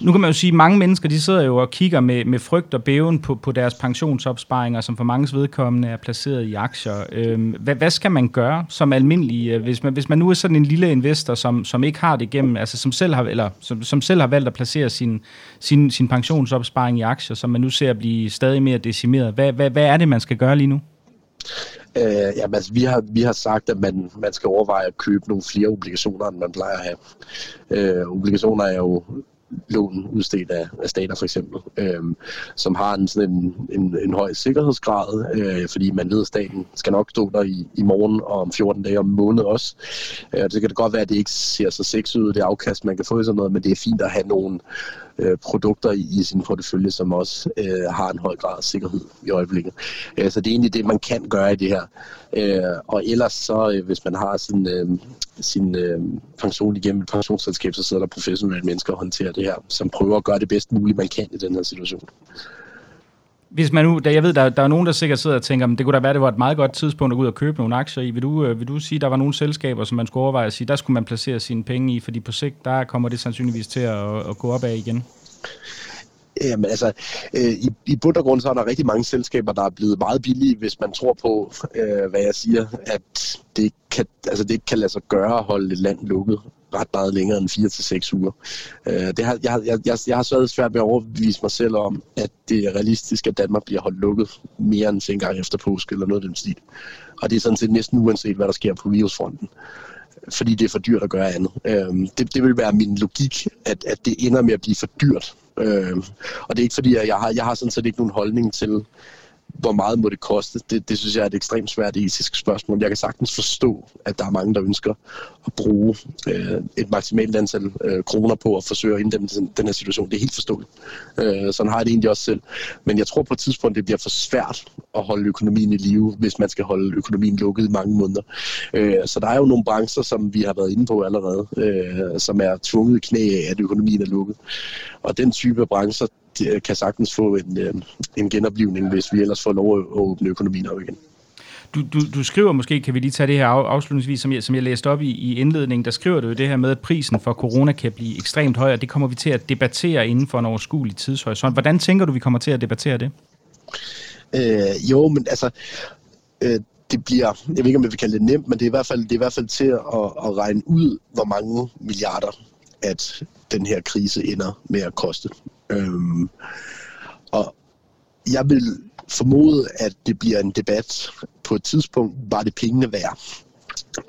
nu kan man jo sige, at mange mennesker de sidder jo og kigger med, med frygt og bæven på, på deres pensionsopsparinger, som for mange vedkommende er placeret i aktier. Øhm, hvad, hvad skal man gøre som almindelig, øh, hvis man, hvis man nu er sådan en lille investor, som, som ikke har det igennem, altså som selv har, eller som, som selv har valgt at placere sin, sin, sin pensionsopsparing i aktier, som man nu ser blive stadig mere decimeret. Hvad, hvad, hvad er det, man skal gøre lige nu? Øh, jamen, altså, vi, har, vi har sagt, at man, man skal overveje at købe nogle flere obligationer, end man plejer at have. Øh, obligationer er jo lån udstedt af, af stater for eksempel, øh, som har en, sådan en, en, en høj sikkerhedsgrad, øh, fordi man ved, at staten skal nok stå der i, i morgen og om 14 dage om måned også. Øh, det kan det godt være, at det ikke ser så sexet ud, det afkast, man kan få i sådan noget, men det er fint at have nogle, øh, produkter i, i sin portefølje, som også øh, har en høj grad af sikkerhed i øjeblikket. Øh, så det er egentlig det, man kan gøre i det her. Øh, og ellers så, øh, hvis man har sin, øh, sin øh, pension igennem et pensionsselskab, så sidder der professionelle mennesker og håndterer det her, som prøver at gøre det bedst muligt, man kan i den her situation hvis man nu, jeg ved, der, der er nogen, der sikkert sidder og tænker, det kunne da være, det var et meget godt tidspunkt at gå ud og købe nogle aktier i. Vil du, øh, vil du sige, der var nogle selskaber, som man skulle overveje at sige, der skulle man placere sine penge i, fordi på sigt, der kommer det sandsynligvis til at, at gå op af igen? Jamen altså, øh, i, i bund og grund så er der rigtig mange selskaber, der er blevet meget billige, hvis man tror på, øh, hvad jeg siger, at det kan, altså, det kan lade sig gøre at holde et land lukket ret meget længere end 4 til seks uger. Øh, det har, jeg, jeg, jeg, jeg har så svært ved at overbevise mig selv om, at det er realistisk, at Danmark bliver holdt lukket mere end en gang efter påske eller noget af den stil. Og det er sådan set næsten uanset, hvad der sker på virusfronten fordi det er for dyrt at gøre andet. Øh, det, det vil være min logik, at, at det ender med at blive for dyrt. Øh, og det er ikke fordi, at jeg har, jeg har sådan set ikke nogen holdning til, hvor meget må det koste? Det, det synes jeg er et ekstremt svært etisk spørgsmål. Jeg kan sagtens forstå, at der er mange, der ønsker at bruge øh, et maksimalt antal øh, kroner på at forsøge at inddæmme den, den her situation. Det er helt forståeligt. Øh, sådan har jeg det egentlig også selv. Men jeg tror på et tidspunkt, det bliver for svært at holde økonomien i live, hvis man skal holde økonomien lukket i mange måneder. Øh, så der er jo nogle brancher, som vi har været inde på allerede, øh, som er tvunget i knæ af, at økonomien er lukket. Og den type brancher, brancher, kan sagtens få en, øh, en genoplivning, hvis vi ellers får lov at åbne økonomien op igen. Du, du, du skriver måske, kan vi lige tage det her afslutningsvis, som jeg, som jeg læste op i, i indledningen, der skriver du jo det her med, at prisen for corona kan blive ekstremt høj, og det kommer vi til at debattere inden for en overskuelig tidshorisont. Hvordan tænker du, vi kommer til at debattere det? Øh, jo, men altså, øh, det bliver, jeg ved ikke, om jeg vil kalde det nemt, men det er i hvert fald, det er i hvert fald til at, at regne ud, hvor mange milliarder, at den her krise ender med at koste. Øhm, og jeg vil formode, at det bliver en debat på et tidspunkt, var det pengene værd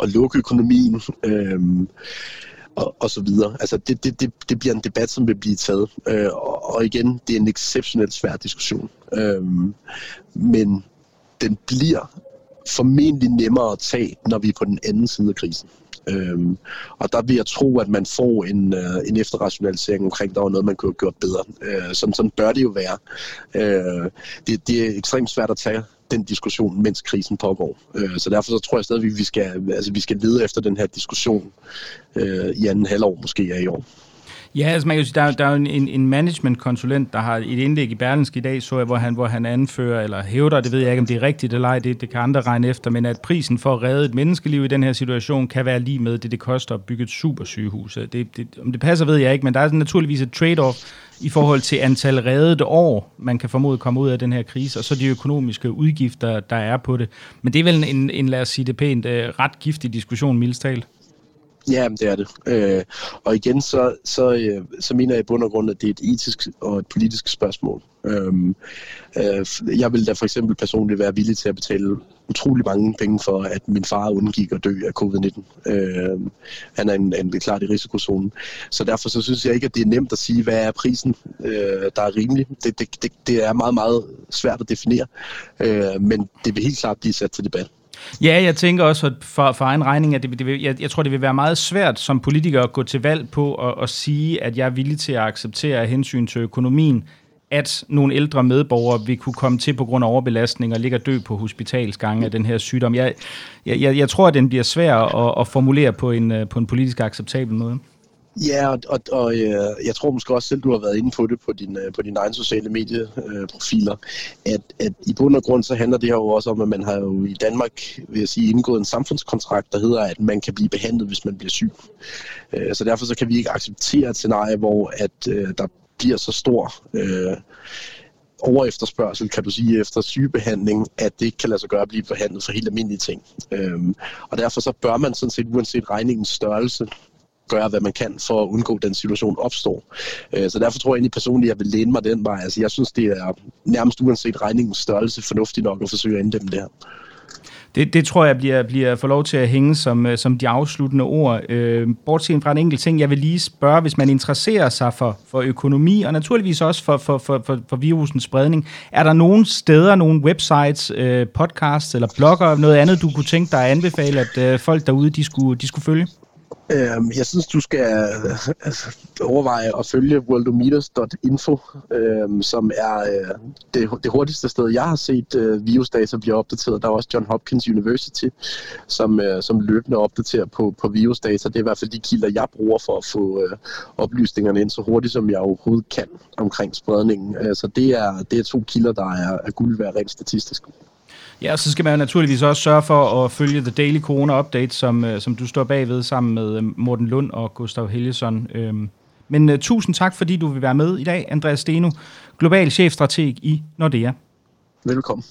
at lukke økonomien. Øhm, og, og så videre. Altså det, det, det, det bliver en debat, som vil blive taget. Øh, og, og igen, det er en exceptionelt svær diskussion. Øhm, men den bliver formentlig nemmere at tage, når vi er på den anden side af krisen. Øhm, og der vil jeg tro, at man får en, øh, en efterrationalisering omkring, der var noget, man kunne have gjort bedre. Øh, sådan, sådan bør det jo være. Øh, det, det er ekstremt svært at tage den diskussion, mens krisen pågår. Øh, så derfor så tror jeg stadig, at vi skal, altså, vi skal lede efter den her diskussion øh, i anden halvår måske af i år. Ja, altså man kan sige, der, der er jo en, en management-konsulent, der har et indlæg i Berlinsk i dag, så jeg, hvor han, hvor han anfører, eller hævder, det ved jeg ikke, om det er rigtigt eller ej, det, det kan andre regne efter, men at prisen for at redde et menneskeliv i den her situation kan være lige med det, det koster at bygge et supersygehus. Det, det, om det passer, ved jeg ikke, men der er naturligvis et trade-off i forhold til antal reddede år, man kan formode komme ud af den her krise, og så de økonomiske udgifter, der er på det. Men det er vel en, en lad os sige det pænt, øh, ret giftig diskussion, mildstalt. Ja, det er det. Øh, og igen, så, så, øh, så mener jeg i bund og grund, at det er et etisk og et politisk spørgsmål. Øhm, øh, jeg vil da for eksempel personligt være villig til at betale utrolig mange penge for, at min far undgik at dø af covid-19. Øh, han er en, en klart i risikozonen. Så derfor så synes jeg ikke, at det er nemt at sige, hvad er prisen, øh, der er rimelig. Det, det, det, det er meget, meget svært at definere, øh, men det vil helt klart blive sat til debat. Ja, jeg tænker også for, for egen regning, at det, det vil, jeg, jeg tror, det vil være meget svært som politiker at gå til valg på at, at sige, at jeg er villig til at acceptere af hensyn til økonomien, at nogle ældre medborgere vil kunne komme til på grund af overbelastning og ligge og dø på hospitalsgange af den her sygdom. Jeg, jeg, jeg tror, at den bliver svær at, at formulere på en, øh, på en politisk acceptabel måde. Ja, og, og, og øh, jeg tror måske også selv, du har været inde på det på, din, øh, på dine egne sociale medieprofiler, at, at i bund og grund så handler det her jo også om, at man har jo i Danmark, vil jeg sige, indgået en samfundskontrakt, der hedder, at man kan blive behandlet, hvis man bliver syg. Øh, så derfor så kan vi ikke acceptere et scenarie, hvor at øh, der bliver så stor øh, overefterspørgsel, kan du sige, efter sygebehandling, at det ikke kan lade sig gøre at blive behandlet for helt almindelige ting. Øhm, og derfor så bør man sådan set, uanset regningens størrelse, gøre, hvad man kan for at undgå, at den situation opstår. Øh, så derfor tror jeg egentlig personligt, at jeg vil læne mig den vej. Altså, jeg synes, det er nærmest uanset regningens størrelse fornuftigt nok at forsøge at inddæmme det her. Det, det tror jeg bliver, bliver for lov til at hænge som, øh, som de afsluttende ord. Øh, bortset fra en enkelt ting, jeg vil lige spørge, hvis man interesserer sig for, for økonomi, og naturligvis også for, for, for, for, for virusens spredning, er der nogle steder, nogle websites, øh, podcasts eller blogger, noget andet, du kunne tænke dig at anbefale, at øh, folk derude, de skulle, de skulle følge? Øhm, jeg synes, du skal altså, overveje at følge worldometers.info, øhm, som er øh, det, det hurtigste sted, jeg har set øh, virusdata blive opdateret. Der er også John Hopkins University, som, øh, som løbende opdaterer på, på virusdata. Det er i hvert fald de kilder, jeg bruger for at få øh, oplysningerne ind så hurtigt, som jeg overhovedet kan omkring spredningen. Øh, så det er, det er to kilder, der er, er guld værd rent statistisk. Ja, og så skal man jo naturligvis også sørge for at følge The Daily Corona Update, som, øh, som du står bagved sammen med øh, Morten Lund og Gustav Helgesson. Øhm, men uh, tusind tak, fordi du vil være med i dag, Andreas Steno, global chefstrateg i Nordea. Velkommen.